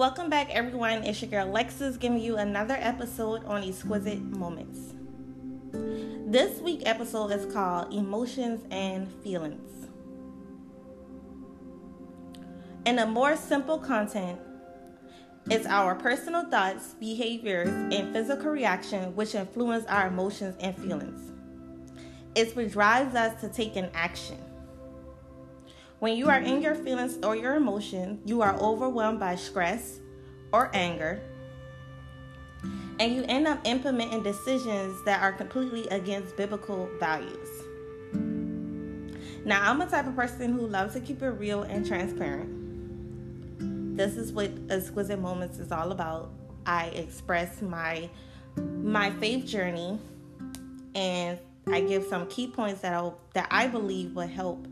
Welcome back, everyone. It's your girl Lexus giving you another episode on Exquisite Moments. This week episode is called Emotions and Feelings. In a more simple content, it's our personal thoughts, behaviors, and physical reaction which influence our emotions and feelings. It's what drives us to take an action. When you are in your feelings or your emotion, you are overwhelmed by stress or anger, and you end up implementing decisions that are completely against biblical values. Now, I'm a type of person who loves to keep it real and transparent. This is what Exquisite Moments is all about. I express my my faith journey and I give some key points that I, that I believe will help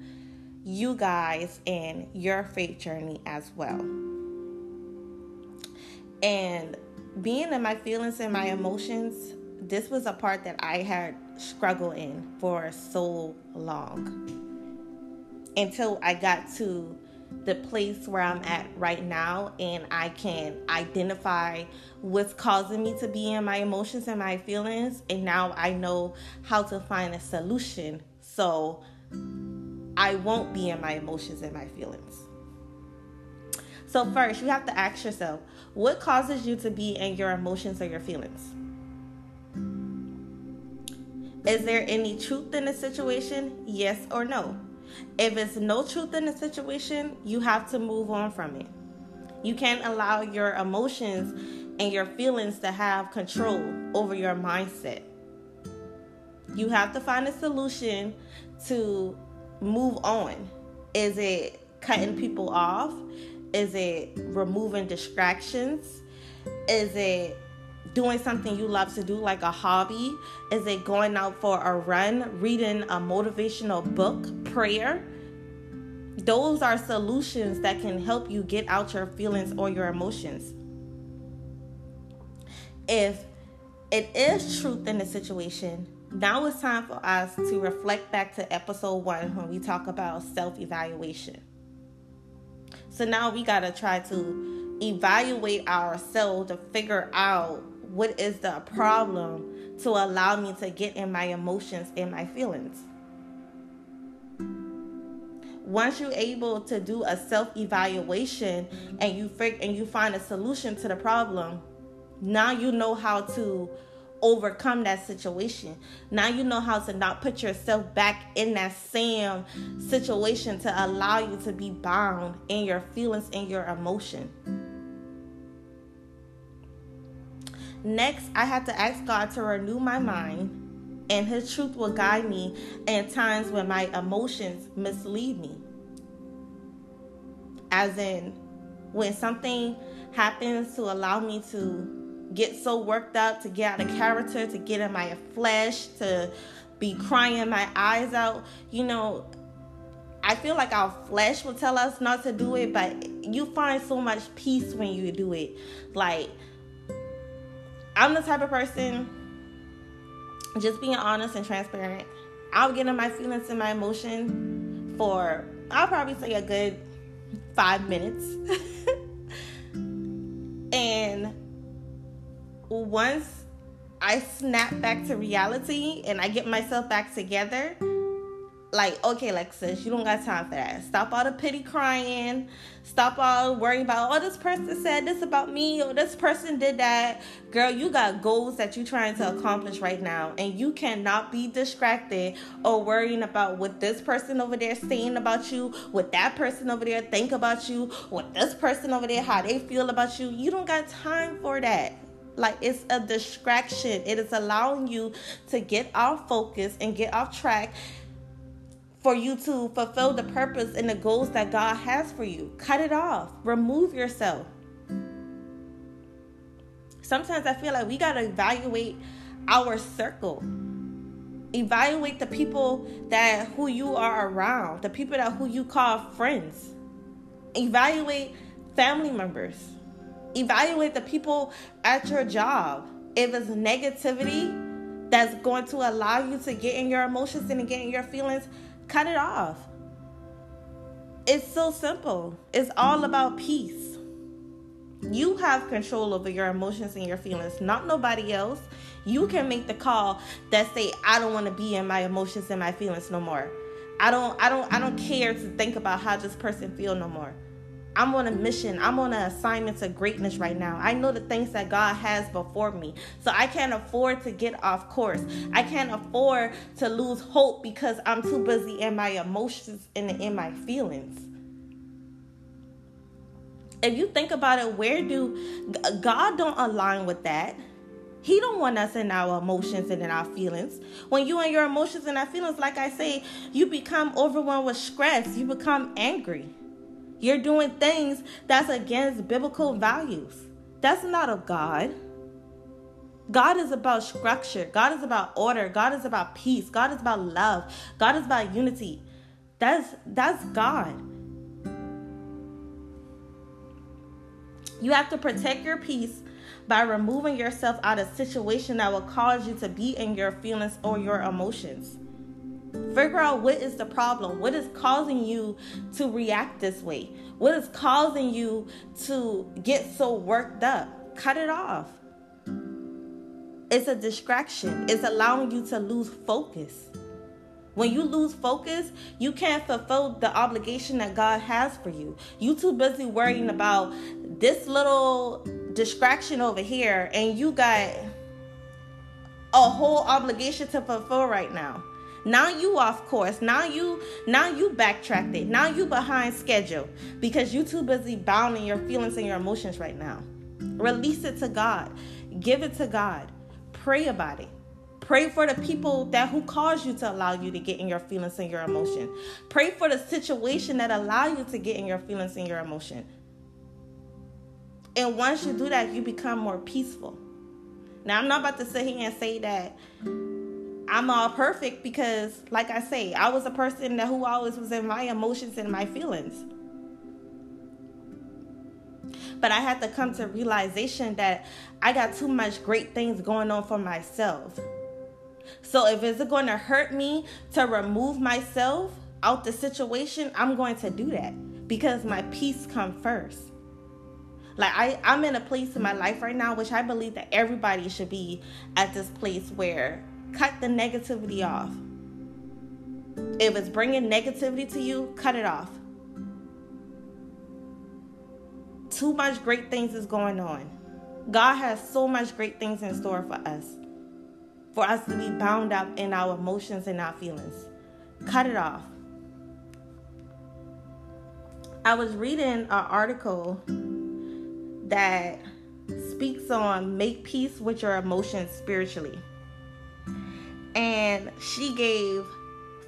you guys in your faith journey as well. And being in my feelings and my emotions, this was a part that I had struggled in for so long until I got to the place where I'm at right now and I can identify what's causing me to be in my emotions and my feelings. And now I know how to find a solution so I won't be in my emotions and my feelings. So, first, you have to ask yourself what causes you to be in your emotions or your feelings? Is there any truth in the situation? Yes or no? If it's no truth in the situation, you have to move on from it. You can't allow your emotions and your feelings to have control over your mindset. You have to find a solution to move on? Is it cutting people off? Is it removing distractions? Is it doing something you love to do, like a hobby? Is it going out for a run, reading a motivational book, prayer? Those are solutions that can help you get out your feelings or your emotions. If it is truth in the situation, now it's time for us to reflect back to episode one when we talk about self evaluation. So now we got to try to evaluate ourselves to figure out what is the problem to allow me to get in my emotions and my feelings. Once you're able to do a self evaluation and you fig- and you find a solution to the problem, now you know how to overcome that situation. Now you know how to not put yourself back in that same situation to allow you to be bound in your feelings and your emotion. Next, I had to ask God to renew my mind, and His truth will guide me in times when my emotions mislead me. As in, when something happens to allow me to get so worked up, to get out of character, to get in my flesh, to be crying my eyes out. You know, I feel like our flesh will tell us not to do it, but you find so much peace when you do it. Like, I'm the type of person, just being honest and transparent, I'll get in my feelings and my emotions for, I'll probably say a good five minutes. once I snap back to reality and I get myself back together, like, okay, Lexus, you don't got time for that. Stop all the pity crying. Stop all worrying about, oh, this person said this about me or this person did that. Girl, you got goals that you're trying to accomplish right now, and you cannot be distracted or worrying about what this person over there saying about you, what that person over there think about you, what this person over there, how they feel about you. You don't got time for that. Like it's a distraction. It is allowing you to get off focus and get off track for you to fulfill the purpose and the goals that God has for you. Cut it off. Remove yourself. Sometimes I feel like we got to evaluate our circle. Evaluate the people that who you are around, the people that who you call friends. Evaluate family members evaluate the people at your job. If it's negativity that's going to allow you to get in your emotions and get in your feelings, cut it off. It's so simple. It's all about peace. You have control over your emotions and your feelings, not nobody else. You can make the call that say, I don't want to be in my emotions and my feelings no more. I don't I don't I don't care to think about how this person feel no more. I'm on a mission. I'm on an assignment to greatness right now. I know the things that God has before me. So I can't afford to get off course. I can't afford to lose hope because I'm too busy in my emotions and in my feelings. If you think about it, where do God don't align with that? He don't want us in our emotions and in our feelings. When you in your emotions and our feelings, like I say, you become overwhelmed with stress. You become angry. You're doing things that's against biblical values. That's not of God. God is about structure. God is about order. God is about peace. God is about love. God is about unity. That's that's God. You have to protect your peace by removing yourself out of situation that will cause you to be in your feelings or your emotions. Figure out what is the problem. What is causing you to react this way? What is causing you to get so worked up? Cut it off. It's a distraction. It's allowing you to lose focus. When you lose focus, you can't fulfill the obligation that God has for you. You too busy worrying about this little distraction over here and you got a whole obligation to fulfill right now. Now you off course. Now you now you backtracked it. Now you behind schedule because you too busy bounding your feelings and your emotions right now. Release it to God. Give it to God. Pray about it. Pray for the people that who caused you to allow you to get in your feelings and your emotion. Pray for the situation that allow you to get in your feelings and your emotion. And once you do that, you become more peaceful. Now, I'm not about to sit here and say that I'm all perfect because, like I say, I was a person that who always was in my emotions and my feelings. But I had to come to realization that I got too much great things going on for myself. So if it's going to hurt me to remove myself out the situation, I'm going to do that because my peace come first. Like I, I'm in a place in my life right now, which I believe that everybody should be at this place where cut the negativity off. If it's bringing negativity to you, cut it off. Too much great things is going on. God has so much great things in store for us. For us to be bound up in our emotions and our feelings. Cut it off. I was reading an article that speaks on make peace with your emotions spiritually and she gave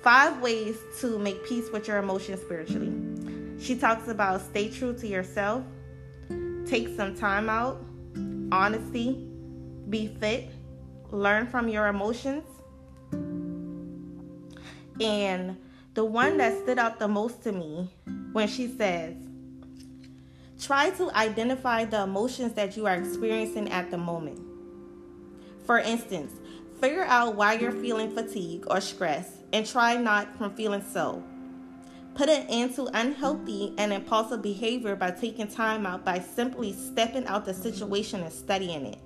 five ways to make peace with your emotions spiritually. She talks about stay true to yourself, take some time out, honesty, be fit, learn from your emotions. And the one that stood out the most to me when she says, try to identify the emotions that you are experiencing at the moment. For instance, Figure out why you're feeling fatigue or stress and try not from feeling so. Put an end to unhealthy and impulsive behavior by taking time out by simply stepping out the situation and studying it.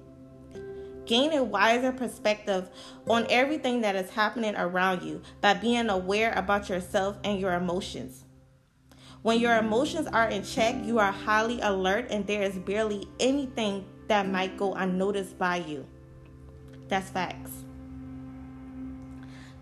Gain a wiser perspective on everything that is happening around you by being aware about yourself and your emotions. When your emotions are in check, you are highly alert and there is barely anything that might go unnoticed by you. That's facts.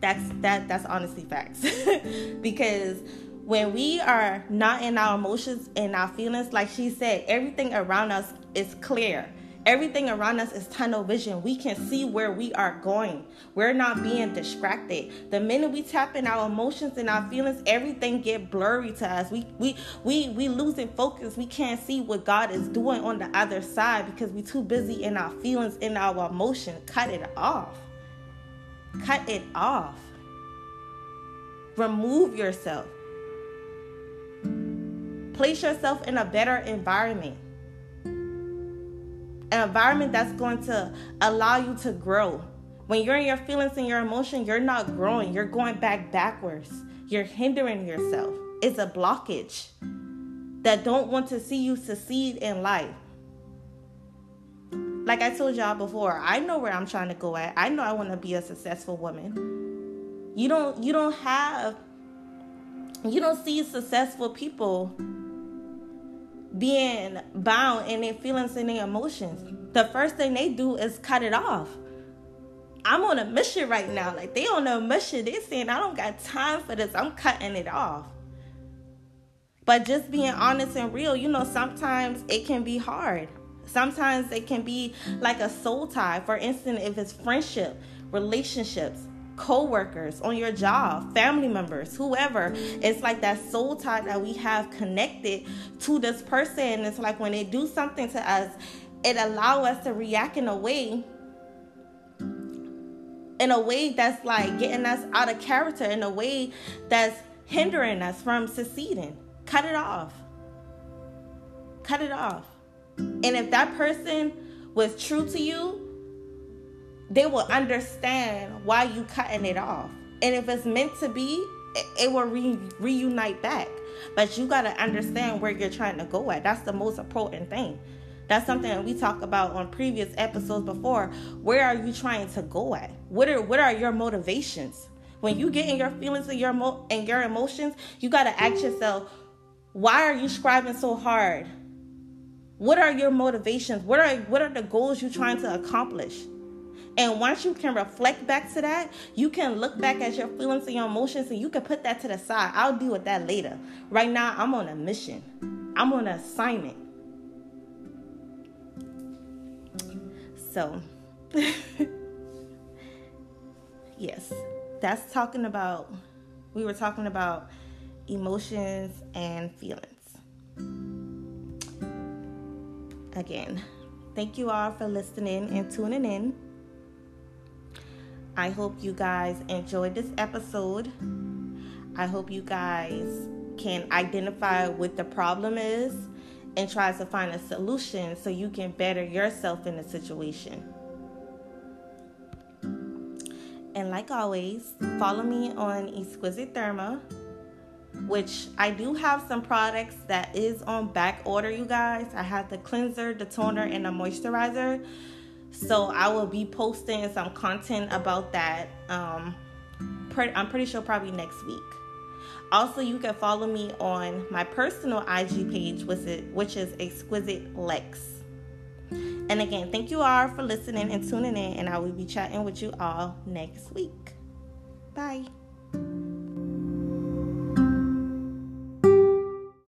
That's that that's honestly facts. because when we are not in our emotions and our feelings, like she said, everything around us is clear. Everything around us is tunnel vision. We can see where we are going. We're not being distracted. The minute we tap in our emotions and our feelings, everything get blurry to us. We we we we losing focus. We can't see what God is doing on the other side because we too busy in our feelings, in our emotion. Cut it off. Cut it off. Remove yourself. Place yourself in a better environment. An environment that's going to allow you to grow. When you're in your feelings and your emotion, you're not growing. You're going back backwards. You're hindering yourself. It's a blockage that don't want to see you succeed in life. Like I told y'all before, I know where I'm trying to go at. I know I want to be a successful woman. You don't you don't have you don't see successful people being bound in their feelings and their emotions. The first thing they do is cut it off. I'm on a mission right now. Like they on a mission. They're saying I don't got time for this. I'm cutting it off. But just being honest and real, you know, sometimes it can be hard. Sometimes it can be like a soul tie. For instance, if it's friendship, relationships, co-workers on your job family members whoever it's like that soul tie that we have connected to this person. It's like when they do something to us it allow us to react in a way in a way that's like getting us out of character in a way that's hindering us from succeeding. Cut it off. Cut it off and if that person was true to you they will understand why you cutting it off. And if it's meant to be, it, will re- reunite back. But you got to understand where you're trying to go at. That's the most important thing. That's something we talked about on previous episodes before. Where are you trying to go at? What are what are your motivations? When you get in your feelings and your mo- and your emotions, you got to ask yourself, why are you striving so hard? What are your motivations? What are what are the goals you're trying to accomplish? And once you can reflect back to that, you can look back at your feelings and your emotions and you can put that to the side. I'll deal with that later. Right now, I'm on a mission, I'm on an assignment. So, yes, that's talking about, we were talking about emotions and feelings. Again, thank you all for listening and tuning in. I hope you guys enjoyed this episode. I hope you guys can identify what the problem is and try to find a solution so you can better yourself in the situation. And like always, follow me on Exquisite Therma, which I do have some products that is on back order, you guys. I have the cleanser, the toner, and the moisturizer. So I will be posting some content about that. Um, I'm pretty sure probably next week. Also, you can follow me on my personal IG page, which is, which is Exquisite Lex. And again, thank you all for listening and tuning in, and I will be chatting with you all next week. Bye.